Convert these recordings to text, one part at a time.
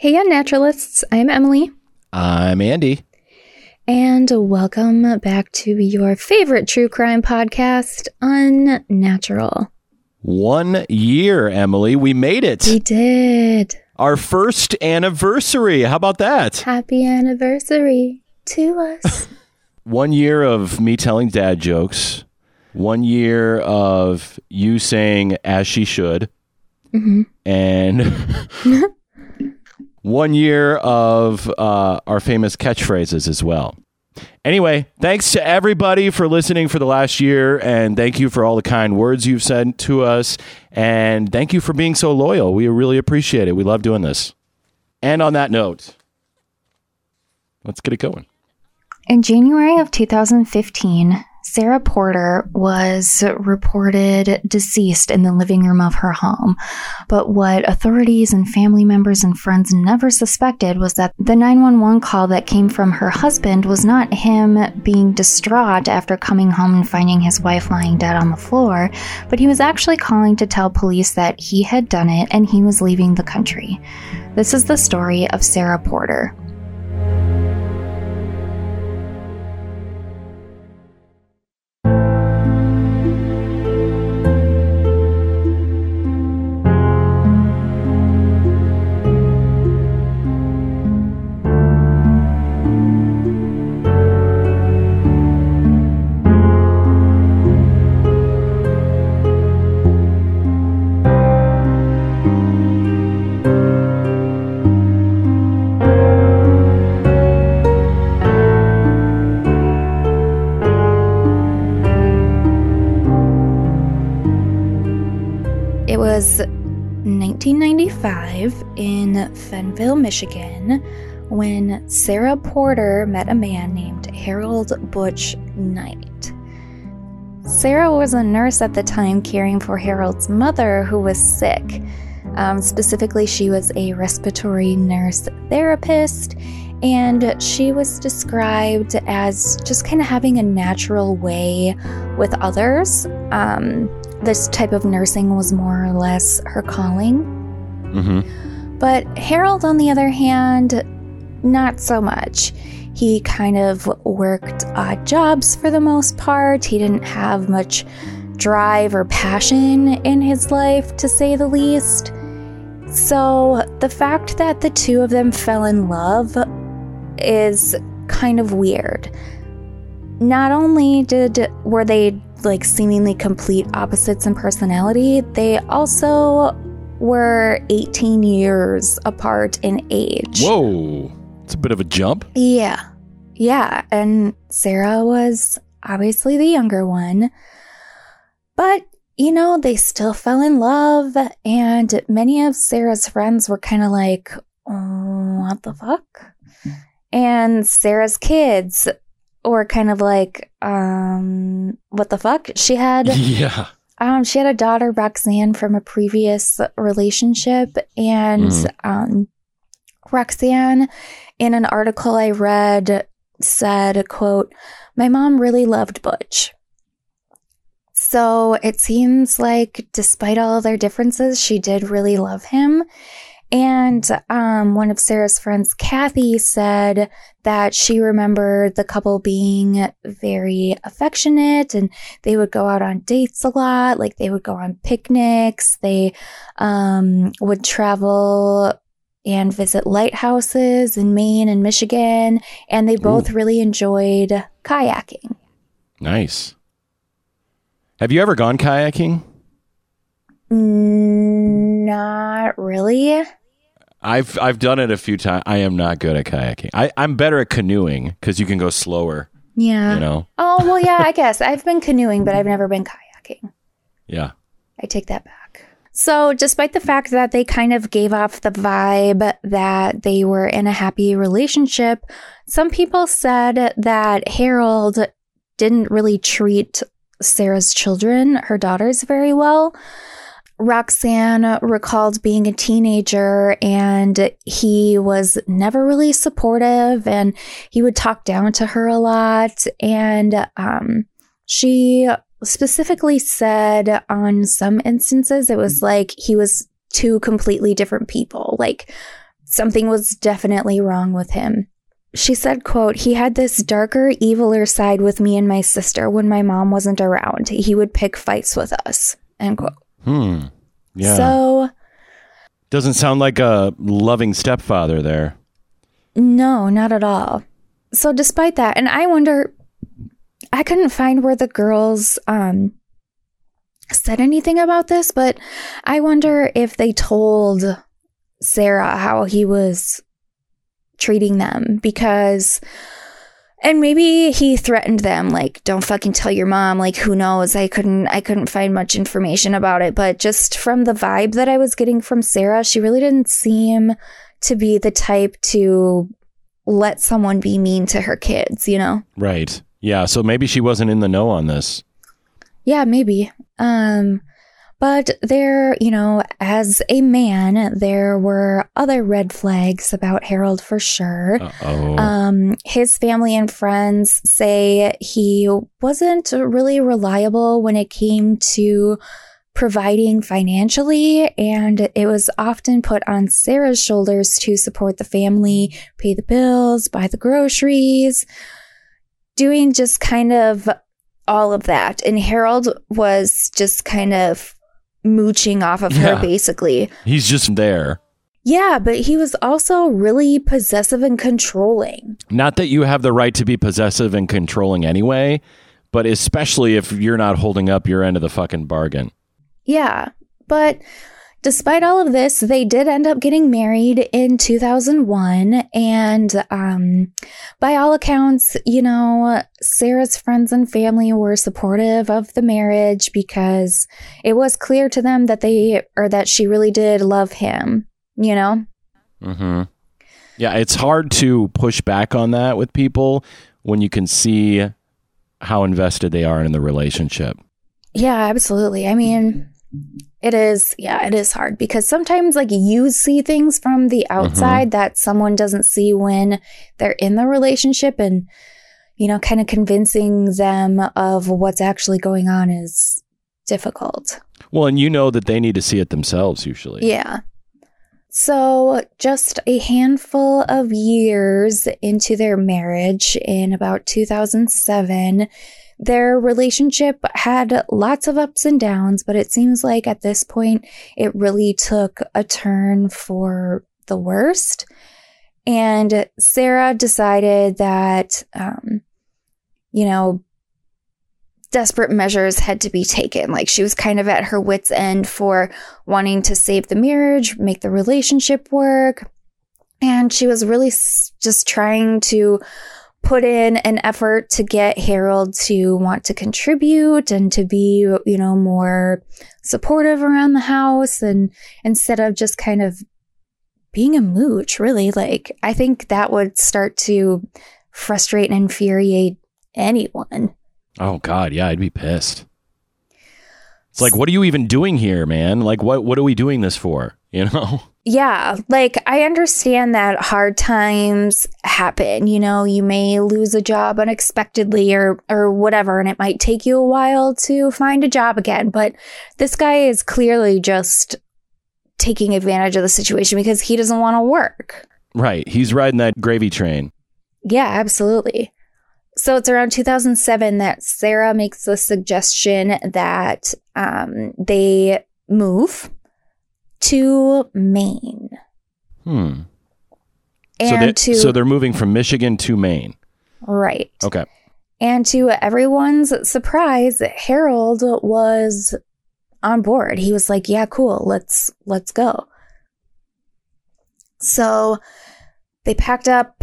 Hey, Unnaturalists. I'm Emily. I'm Andy. And welcome back to your favorite true crime podcast, Unnatural. One year, Emily. We made it. We did. Our first anniversary. How about that? Happy anniversary to us. One year of me telling dad jokes. One year of you saying as she should. Mhm. And one year of uh, our famous catchphrases as well. Anyway, thanks to everybody for listening for the last year, and thank you for all the kind words you've sent to us, and thank you for being so loyal. We really appreciate it. We love doing this. And on that note, let's get it going. In January of 2015, Sarah Porter was reported deceased in the living room of her home. But what authorities and family members and friends never suspected was that the 911 call that came from her husband was not him being distraught after coming home and finding his wife lying dead on the floor, but he was actually calling to tell police that he had done it and he was leaving the country. This is the story of Sarah Porter. Was 1995 in Fenville, Michigan, when Sarah Porter met a man named Harold Butch Knight. Sarah was a nurse at the time caring for Harold's mother, who was sick. Um, specifically, she was a respiratory nurse therapist, and she was described as just kind of having a natural way with others. Um, this type of nursing was more or less her calling. Mm-hmm. But Harold, on the other hand, not so much. He kind of worked odd jobs for the most part. He didn't have much drive or passion in his life, to say the least. So the fact that the two of them fell in love is kind of weird. Not only did were they like seemingly complete opposites in personality, they also were 18 years apart in age. Whoa. It's a bit of a jump. Yeah. Yeah. And Sarah was obviously the younger one. But, you know, they still fell in love. And many of Sarah's friends were kind of like, "Oh, what the fuck? And Sarah's kids were kind of like, um, what the fuck? She had Yeah. um, she had a daughter, Roxanne, from a previous relationship, and Mm. um, Roxanne, in an article I read, said, "quote My mom really loved Butch." So it seems like, despite all their differences, she did really love him. And um, one of Sarah's friends, Kathy, said that she remembered the couple being very affectionate and they would go out on dates a lot. Like they would go on picnics. They um, would travel and visit lighthouses in Maine and Michigan. And they both really enjoyed kayaking. Nice. Have you ever gone kayaking? Not really. I've I've done it a few times. I am not good at kayaking. I, I'm better at canoeing because you can go slower. Yeah. You know. Oh, well, yeah, I guess. I've been canoeing, but I've never been kayaking. Yeah. I take that back. So, despite the fact that they kind of gave off the vibe that they were in a happy relationship, some people said that Harold didn't really treat Sarah's children, her daughters, very well. Roxanne recalled being a teenager and he was never really supportive and he would talk down to her a lot. And um, she specifically said on some instances it was like he was two completely different people. Like something was definitely wrong with him. She said, quote, he had this darker, eviler side with me and my sister when my mom wasn't around. He would pick fights with us, end quote. Hmm. Yeah. So, Doesn't sound like a loving stepfather there. no, not at all. So, despite that, and I wonder, I couldn't find where the girls um, said anything about this, but I wonder if they told Sarah how he was treating them because and maybe he threatened them like don't fucking tell your mom like who knows i couldn't i couldn't find much information about it but just from the vibe that i was getting from sarah she really didn't seem to be the type to let someone be mean to her kids you know Right. Yeah. So maybe she wasn't in the know on this. Yeah, maybe. Um, but there, you know, as a man, there were other red flags about Harold for sure. Um, his family and friends say he wasn't really reliable when it came to providing financially, and it was often put on Sarah's shoulders to support the family, pay the bills, buy the groceries, doing just kind of all of that. And Harold was just kind of mooching off of Yeah. her, basically. He's just there. Yeah, but he was also really possessive and controlling. Not that you have the right to be possessive and controlling anyway, but especially if you're not holding up your end of the fucking bargain. Yeah, but despite all of this, they did end up getting married in 2001. And um, by all accounts, you know, Sarah's friends and family were supportive of the marriage because it was clear to them that they, or that she really did love him, you know? Mm-hmm. Yeah, it's hard to push back on that with people when you can see how invested they are in the relationship. Yeah, absolutely. I mean, it is, yeah, it is hard because sometimes, like, you see things from the mm-hmm. outside that someone doesn't see when they're in the relationship, and, you know, kind of convincing them of what's actually going on is difficult. Well, and you know that they need to see it themselves usually. Yeah. So, just a handful of years into their marriage, in about 2007, their relationship had lots of ups and downs, but it seems like at this point it really took a turn for the worst. And Sarah decided that, um, you know, desperate measures had to be taken. Like she was kind of at her wits' end for wanting to save the marriage, make the relationship work. And she was really just trying to put in an effort to get Harold to want to contribute and to be, you know, more supportive around the house and instead of just kind of being a mooch, really. Like, I think that would start to frustrate and infuriate anyone. Oh God, yeah, I'd be pissed. It's like, what are you even doing here, man? Like, what what are we doing this for? You know? Yeah, like I understand that hard times happen. You know, you may lose a job unexpectedly or or whatever and it might take you a while to find a job again, but this guy is clearly just taking advantage of the situation because he doesn't want to work. Right. He's riding that gravy train. Yeah, absolutely. So it's around 2007 that Sarah makes the suggestion that um, they move to Maine. Hmm. And so, they, to so they're moving from Michigan to Maine. right. Okay. And to everyone's surprise, Harold was on board. He was like, "Yeah, cool. Let's let's go." So they packed up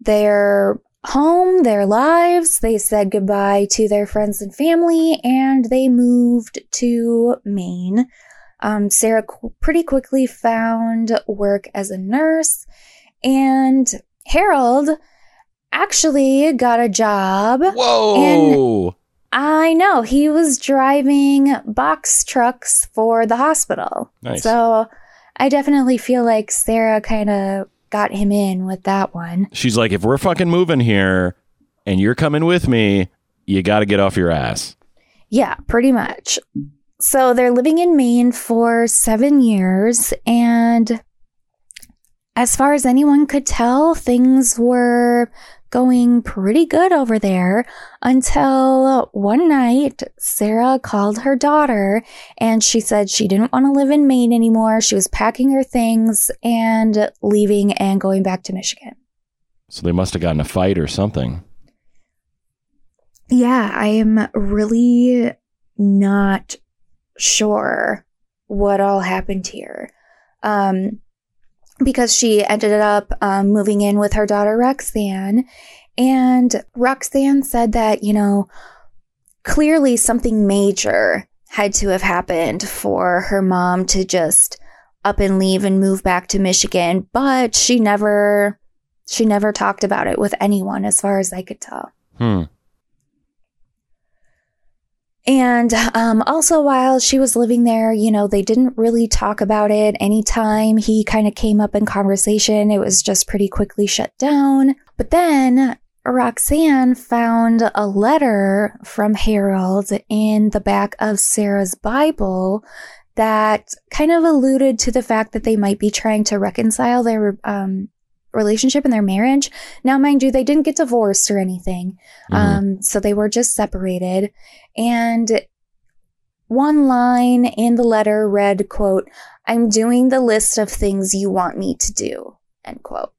their home, their lives. They said goodbye to their friends and family, and they moved to Maine. Um, Sarah qu- pretty quickly found work as a nurse, and Harold actually got a job. Whoa. I know he was driving box trucks for the hospital. Nice. So I definitely feel like Sarah kind of got him in with that one. She's like, if we're fucking moving here and you're coming with me, you got to get off your ass. Yeah, pretty much. So they're living in Maine for seven years. And as far as anyone could tell, things were going pretty good over there until one night Sarah called her daughter and she said she didn't want to live in Maine anymore. She was packing her things and leaving and going back to Michigan. So they must have gotten a fight or something. Yeah, I am really not sure what all happened here. Um, because she ended up um, moving in with her daughter Roxanne. And Roxanne said that, you know, clearly something major had to have happened for her mom to just up and leave and move back to Michigan, but she never she never talked about it with anyone as far as I could tell. Hmm. And um, also, while she was living there, you know, they didn't really talk about it. Anytime he kind of came up in conversation, it was just pretty quickly shut down. But then Roxanne found a letter from Harold in the back of Sarah's Bible that kind of alluded to the fact that they might be trying to reconcile their um, relationship and their marriage. Now, mind you, they didn't get divorced or anything. Mhm. Um, so they were just separated. And one line in the letter read, quote, I'm doing the list of things you want me to do, end quote.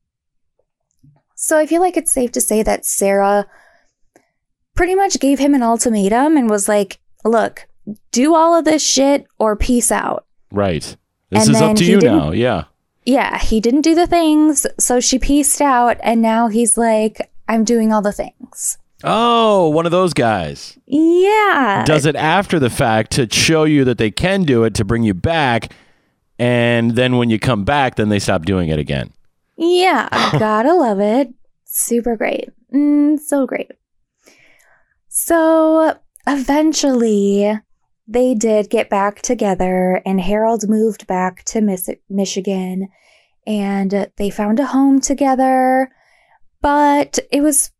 So I feel like it's safe to say that Sarah pretty much gave him an ultimatum and was like, look, do all of this shit or peace out. Right. This And is up to you now. Yeah. Yeah, he didn't do the things, so she pieced out, and now he's like, I'm doing all the things. Oh, one of those guys. Yeah. Does it after the fact to show you that they can do it to bring you back. And then when you come back, then they stop doing it again. Yeah, gotta love it. Super great. Mm, so great. So eventually, they did get back together, and Harold moved back to Miss- Michigan, and they found a home together. But it was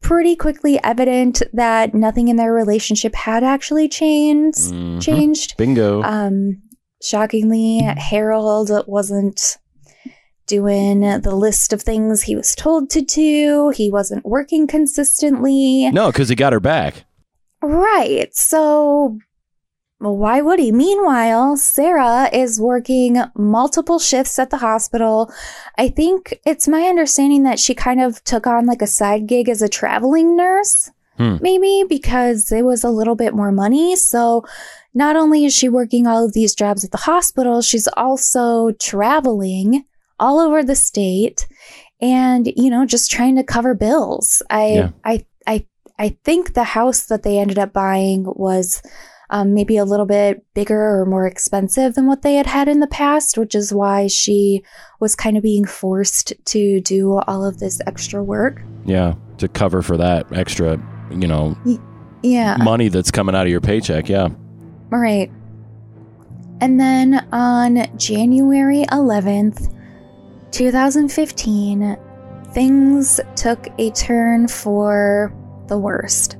pretty quickly evident that nothing in their relationship had actually changed. Mhm. Changed. Bingo. Um, shockingly, Harold wasn't doing the list of things he was told to do. He wasn't working consistently. no, because he got her back. Right. So, why would he? Meanwhile, Sarah is working multiple shifts at the hospital. I think it's my understanding that she kind of took on like a side gig as a traveling nurse, Hmm. maybe because it was a little bit more money. So, not only is she working all of these jobs at the hospital, she's also traveling all over the state and, you know, just trying to cover bills. I, Yeah. I, I, I think the house that they ended up buying was um, maybe a little bit bigger or more expensive than what they had had in the past, which is why she was kind of being forced to do all of this extra work. Yeah. To cover for that extra, you know, Yeah. money that's coming out of your paycheck. Yeah. All right. And then on January 11th, 2015, things took a turn for the worst.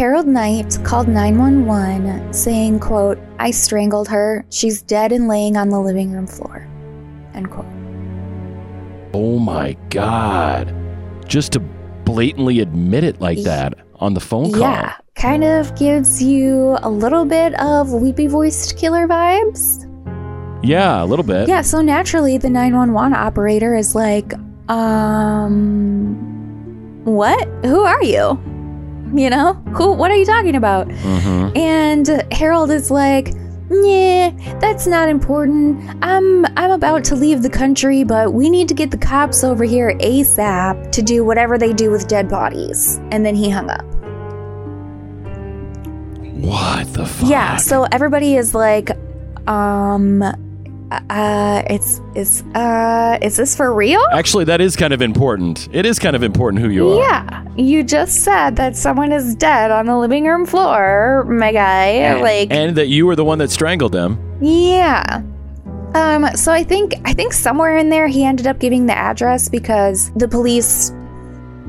Harold Knight called 911 saying, quote, I strangled her. She's dead and laying on the living room floor. End quote. Oh my God. Just to blatantly admit it like that on the phone call. Yeah. Kind of gives you a little bit of weepy voiced killer vibes. Yeah, a little bit. Yeah, so naturally the 911 operator is like, um, what? Who are you? You know, who, what are you talking about? Mm-hmm. And Harold is like, yeah, that's not important. I'm I'm about to leave the country, but we need to get the cops over here ASAP to do whatever they do with dead bodies. And then he hung up. What the fuck? Yeah, so everybody is like, um, uh, it's it's uh, is this for real? Actually, that is kind of important. It is kind of important who you are. Yeah, you just said that someone is dead on the living room floor, my guy. And, like, and that you were the one that strangled them. yeah. Um, so I think I think somewhere in there he ended up giving the address because the police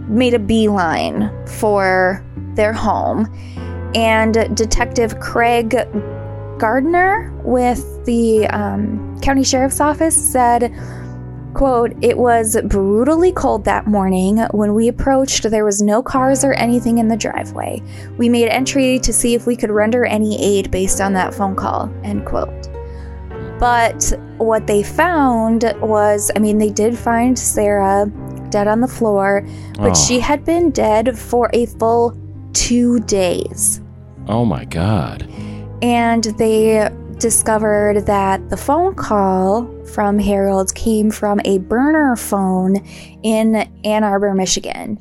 made a beeline for their home, and Detective Craig Gardner with the um, county sheriff's office said quote it was brutally cold that morning when we approached there was no cars or anything in the driveway we made entry to see if we could render any aid based on that phone call end quote but what they found was i mean they did find sarah dead on the floor but Oh. she had been dead for a full two days Oh my god. And they discovered that the phone call from Harold came from a burner phone in Ann Arbor, Michigan.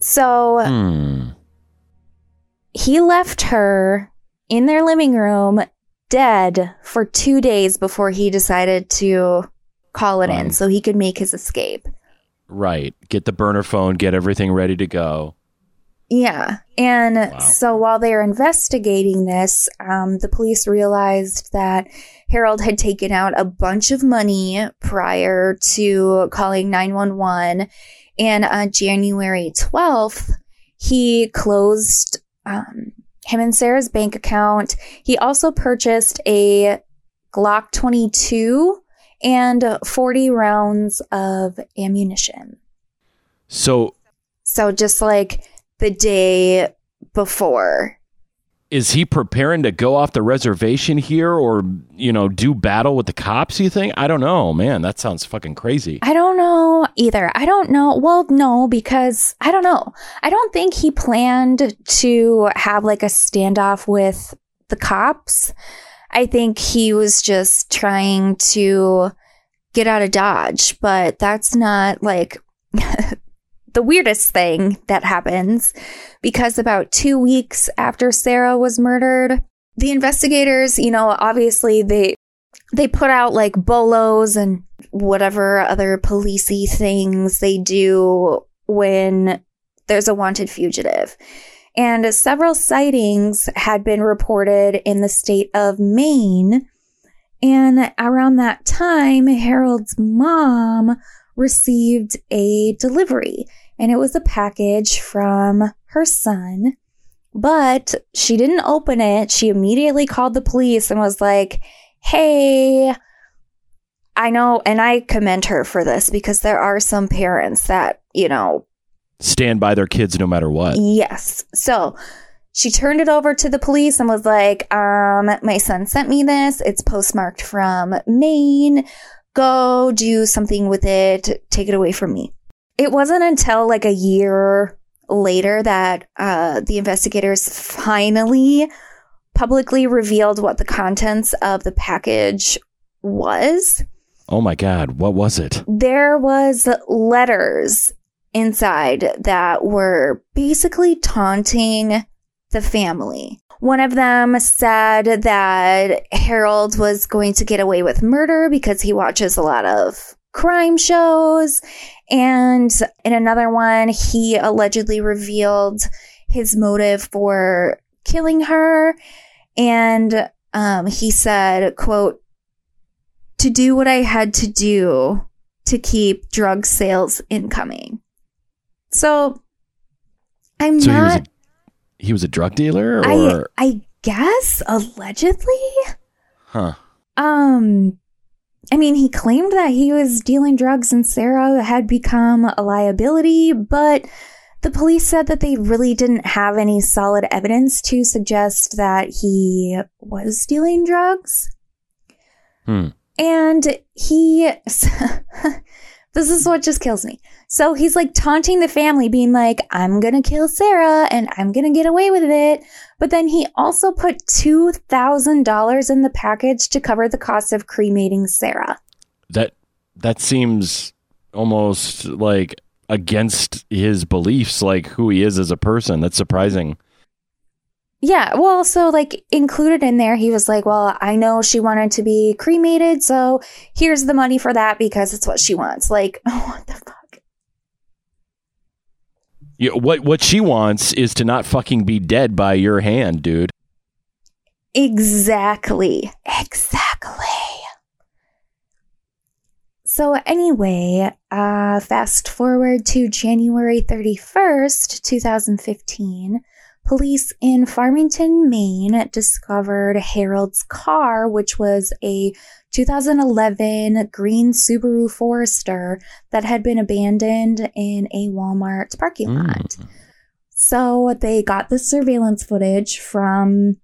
So Hmm. he left her in their living room dead for two days before he decided to call it in so he could make his escape. Right. Get the burner phone. Get everything ready to go. Yeah. And so while they were investigating this, um, the police realized that Harold had taken out a bunch of money prior to calling 911. And on January 12th, he closed um, him and Sarah's bank account. He also purchased a Glock 22 and 40 rounds of ammunition. So So just like the day before. is he preparing to go off the reservation here or, you know, do battle with the cops, you think? I don't know, man. That sounds fucking crazy. I don't know either. I don't know. Well, no, because I don't know. I don't think he planned to have like a standoff with the cops. I think he was just trying to get out of Dodge, but that's not like the weirdest thing that happens because about two weeks after Sarah was murdered, the investigators, you know, obviously they they put out like bolos and whatever other policey things they do when there's a wanted fugitive. And several sightings had been reported in the state of Maine. And around that time, Harold's mom received a delivery, and it was a package from her son. But she didn't open it. She immediately called the police and was like, Hey, I know, and I commend her for this because there are some parents that, you know, Stand by their kids no matter what. Yes. So she turned it over to the police and was like, um, my son sent me this. It's postmarked from Maine. Go do something with it. Take it away from me. It wasn't until like a year later that uh, the investigators finally publicly revealed what the contents of the package was Oh my God. What was it? there was letters inside that were basically taunting the family. One of them said that Harold was going to get away with murder because he watches a lot of crime shows. And in another one, he allegedly revealed his motive for killing her. And um, he said, quote, to do what I had to do to keep drug sales incoming. So I'm So not he was a drug dealer I or I guess allegedly. huh? Um I mean he claimed that he was dealing drugs and Sarah had become a liability, but the police said that they really didn't have any solid evidence to suggest that he was dealing drugs. Hmm. And he, this is what just kills me. So he's like taunting the family, being like, I'm gonna kill Sarah and I'm gonna get away with it. But then he also put $2,000 in the package to cover the cost of cremating Sarah. That that seems almost like against his beliefs, like who he is as a person. That's surprising. Yeah, well, so like included in there, he was like, Well, I know she wanted to be cremated, so here's the money for that because it's what she wants. Like, oh, what the fuck? Yeah, what what she wants is to not fucking be dead by your hand, dude. Exactly. Exactly. So, anyway, uh, fast forward to January 31st, 2015. Police in Farmington, Maine discovered Harold's car, which was a 2011 green Subaru Forester that had been abandoned in a Walmart parking Mm. lot. So they got the surveillance footage from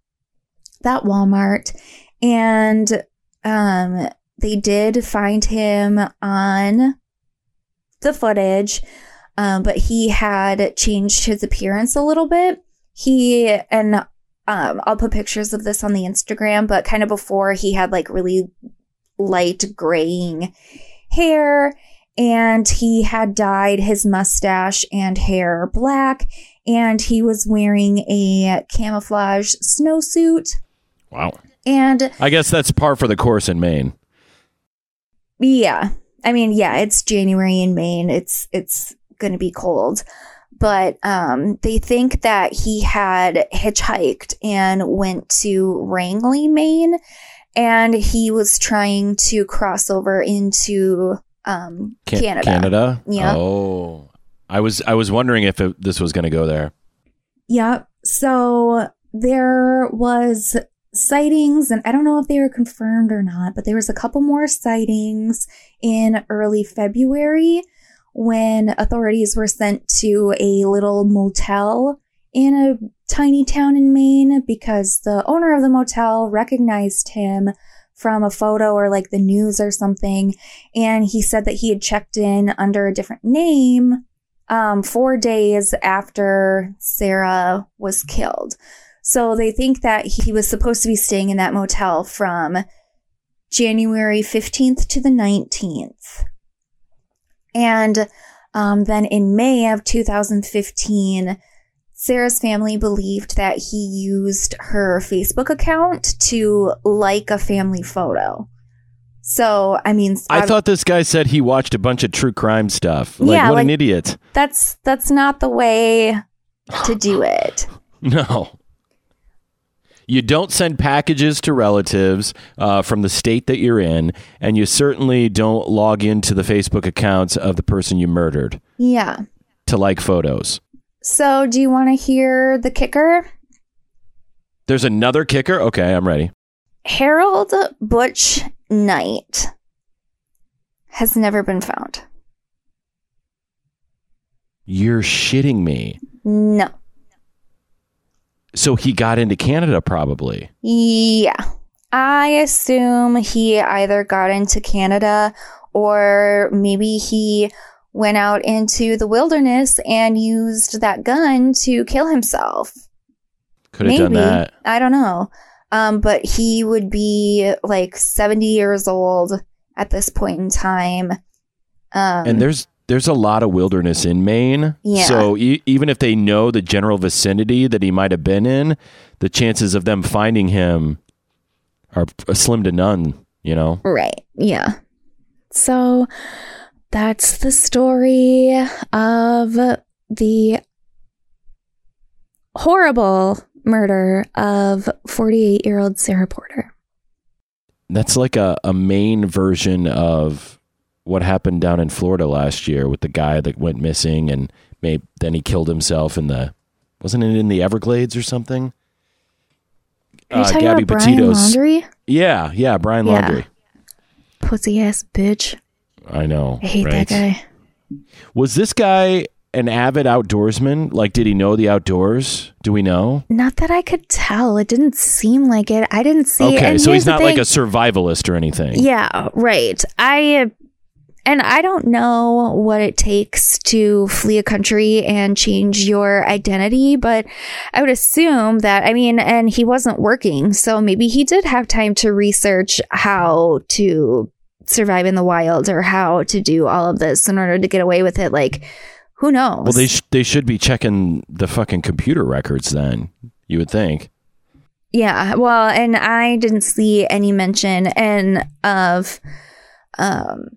that Walmart and um, they did find him on the footage, um, but he had changed his appearance a little bit. He and um, I'll put pictures of this on the Instagram, but kind of before he had like really light graying hair and he had dyed his mustache and hair black and he was wearing a camouflage snowsuit Wow. and I guess that's par for the course in Maine. yeah i mean yeah it's january in maine it's it's gonna be cold but um they think that he had hitchhiked and went to Rangeley, maine and he was trying to cross over into um Can- canada Canada. Yeah. Oh, I was I was wondering if it, this was going to go there. Yep. So there was sightings, and I don't know if they were confirmed or not, but there was a couple more sightings in early February when authorities were sent to a little motel in a tiny town in Maine because the owner of the motel recognized him from a photo or like the news or something. And he said that he had checked in under a different name um, four days after Sarah was killed. So they think that he was supposed to be staying in that motel from January 15th to the 19th. And um, then in May of 2015, Sarah's family believed that he used her Facebook account to like a family photo. So, I mean, I ob- thought this guy said he watched a bunch of true crime stuff. Like, Yeah, what an idiot. that's that's not the way to do it. No. You don't send packages to relatives uh, from the state that you're in, and you certainly don't log into the Facebook accounts of the person you murdered Yeah. to like photos. So, do you want to hear the kicker? There's another kicker? Okay, I'm ready. Harold Butch Knight has never been found. You're shitting me. No. So he got into Canada probably. Yeah. I assume he either got into Canada or maybe he went out into the wilderness and used that gun to kill himself. Could have done that. I don't know. Um, but he would be like 70 years old at this point in time. Um, And there's there's a lot of wilderness in Maine. Yeah. So e- even if they know the general vicinity that he might have been in, the chances of them finding him are slim to none. You know. Right. Yeah. So that's the story of the horrible murder of 48 year old Sarah Porter. That's like a, a Maine version of what happened down in Florida last year with the guy that went missing and may, then he killed himself in the wasn't it in the Everglades or something? Are you Uh, talking Gabby about Brian Petito's- Laundrie? Yeah, yeah, Brian Yeah. Laundrie. Pussy ass bitch. I know. I hate right? that guy. Was this guy an avid outdoorsman? Like, did he know the outdoors? Do we know? Not that I could tell. It didn't seem like it. I didn't see. okay, so he's not like a survivalist or anything. Yeah, right. I and I don't know what it takes to flee a country and change your identity, but I would assume that I mean, and he wasn't working, so maybe he did have time to research how to survive in the wild or how to do all of this in order to get away with it. Like, who knows? Well, they sh- they should be checking the fucking computer records then. You would think. Yeah, well, and I didn't see any mention and of um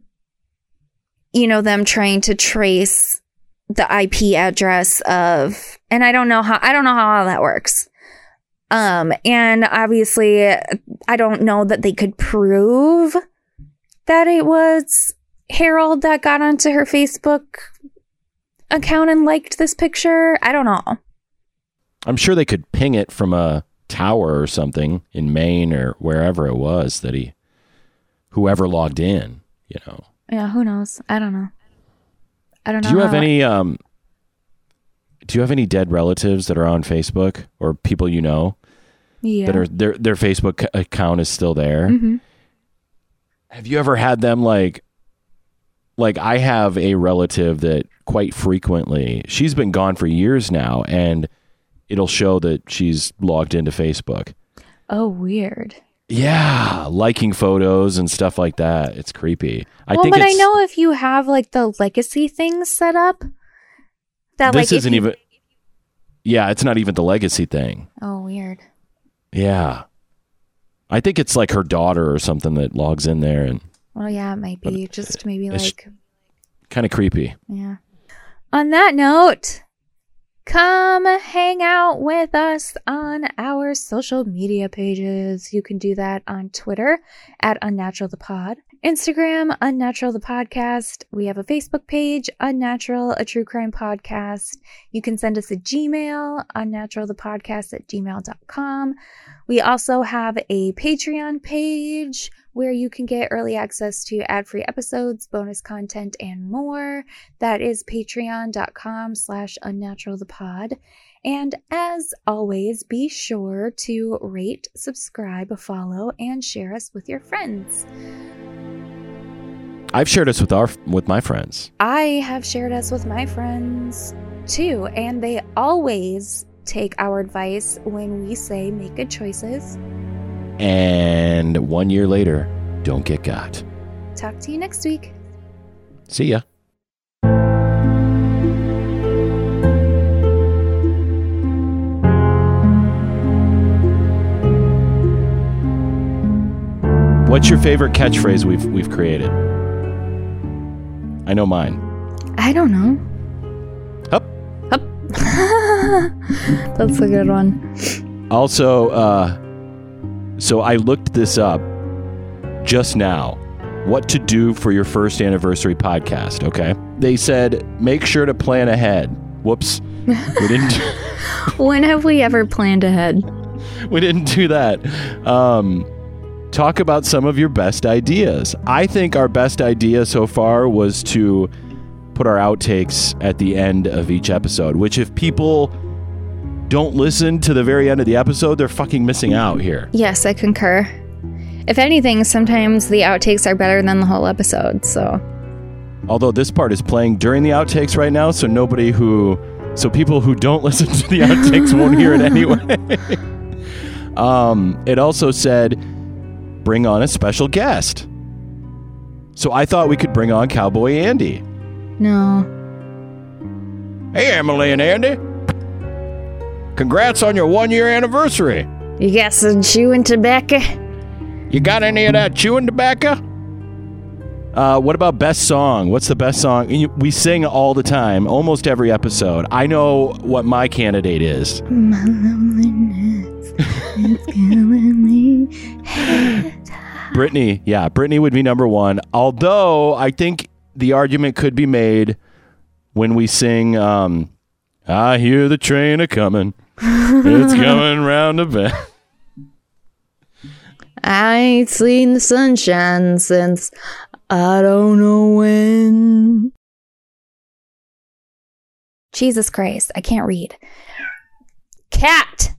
you know them trying to trace the IP address of and I don't know how I don't know how all that works. Um and obviously I don't know that they could prove that it was Harold that got onto her Facebook account and liked this picture. I don't know. I'm sure they could ping it from a tower or something in Maine or wherever it was that he, whoever logged in, you know. Yeah, who knows? I don't know. I don't know. Do you have any um do you have any dead relatives that are on Facebook or people you know yeah. that are their their Facebook account is still there? Mhm. Have you ever had them like like I have a relative that quite frequently she's been gone for years now and it'll show that she's logged into Facebook. Oh, weird. Yeah, liking photos and stuff like that. It's creepy. I well, think but I know if you have like the legacy things set up, that this like isn't you- even Yeah, it's not even the legacy thing. Oh, weird. Yeah. I think it's like her daughter or something that logs in there and Well, yeah, it might be just maybe like kind of creepy. yeah. On that note, come hang out with us on our social media pages. You can do that on Twitter at Unnatural the Pod, Instagram Unnatural the Podcast. We have a Facebook page, Unnatural, a true crime podcast. You can send us a Gmail, unnaturalthepodcast at gmail.com. We also have a Patreon page where you can get early access to ad-free episodes, bonus content, and more. That is patreon.com slash unnaturalthepod. And as always, be sure to rate, subscribe, follow, and share us with your friends. I've shared us with our with my friends. I have shared us with my friends too, and they always take our advice when we say make good choices. And 1 year later, don't get got. Talk to you next week. See ya. What's your favorite catchphrase we've we've created? I know mine. I don't know. Up. Up. That's a good one. Also, uh, so I looked this up just now. What to do for your first anniversary podcast? Okay, they said make sure to plan ahead. Whoops, we didn't. When have we ever planned ahead? we didn't do that. Um, talk about some of your best ideas. I think our best idea so far was to put our outtakes at the end of each episode, which if people don't listen to the very end of the episode, they're fucking missing out here. Yes, I concur. If anything, sometimes the outtakes are better than the whole episode. So, Although this part is playing during the outtakes right now, so nobody who so people who don't listen to the outtakes won't hear it anyway. um, it also said bring on a special guest. So I thought we could bring on Cowboy Andy. no. Hey Emily and Andy. Congrats on your one year anniversary. You got some chewing tobacco? You got any of that chewing tobacco? Uh, what about best song? What's the best song? We sing all the time, almost every episode. I know what my candidate is. My loneliness is killing me. Britney, yeah, Britney would be number one. Although I think the argument could be made when we sing, um, "I hear the train a coming, it's coming round the bend." I ain't seen the sunshine since I don't know when. Jesus Christ, I can't read. Cat!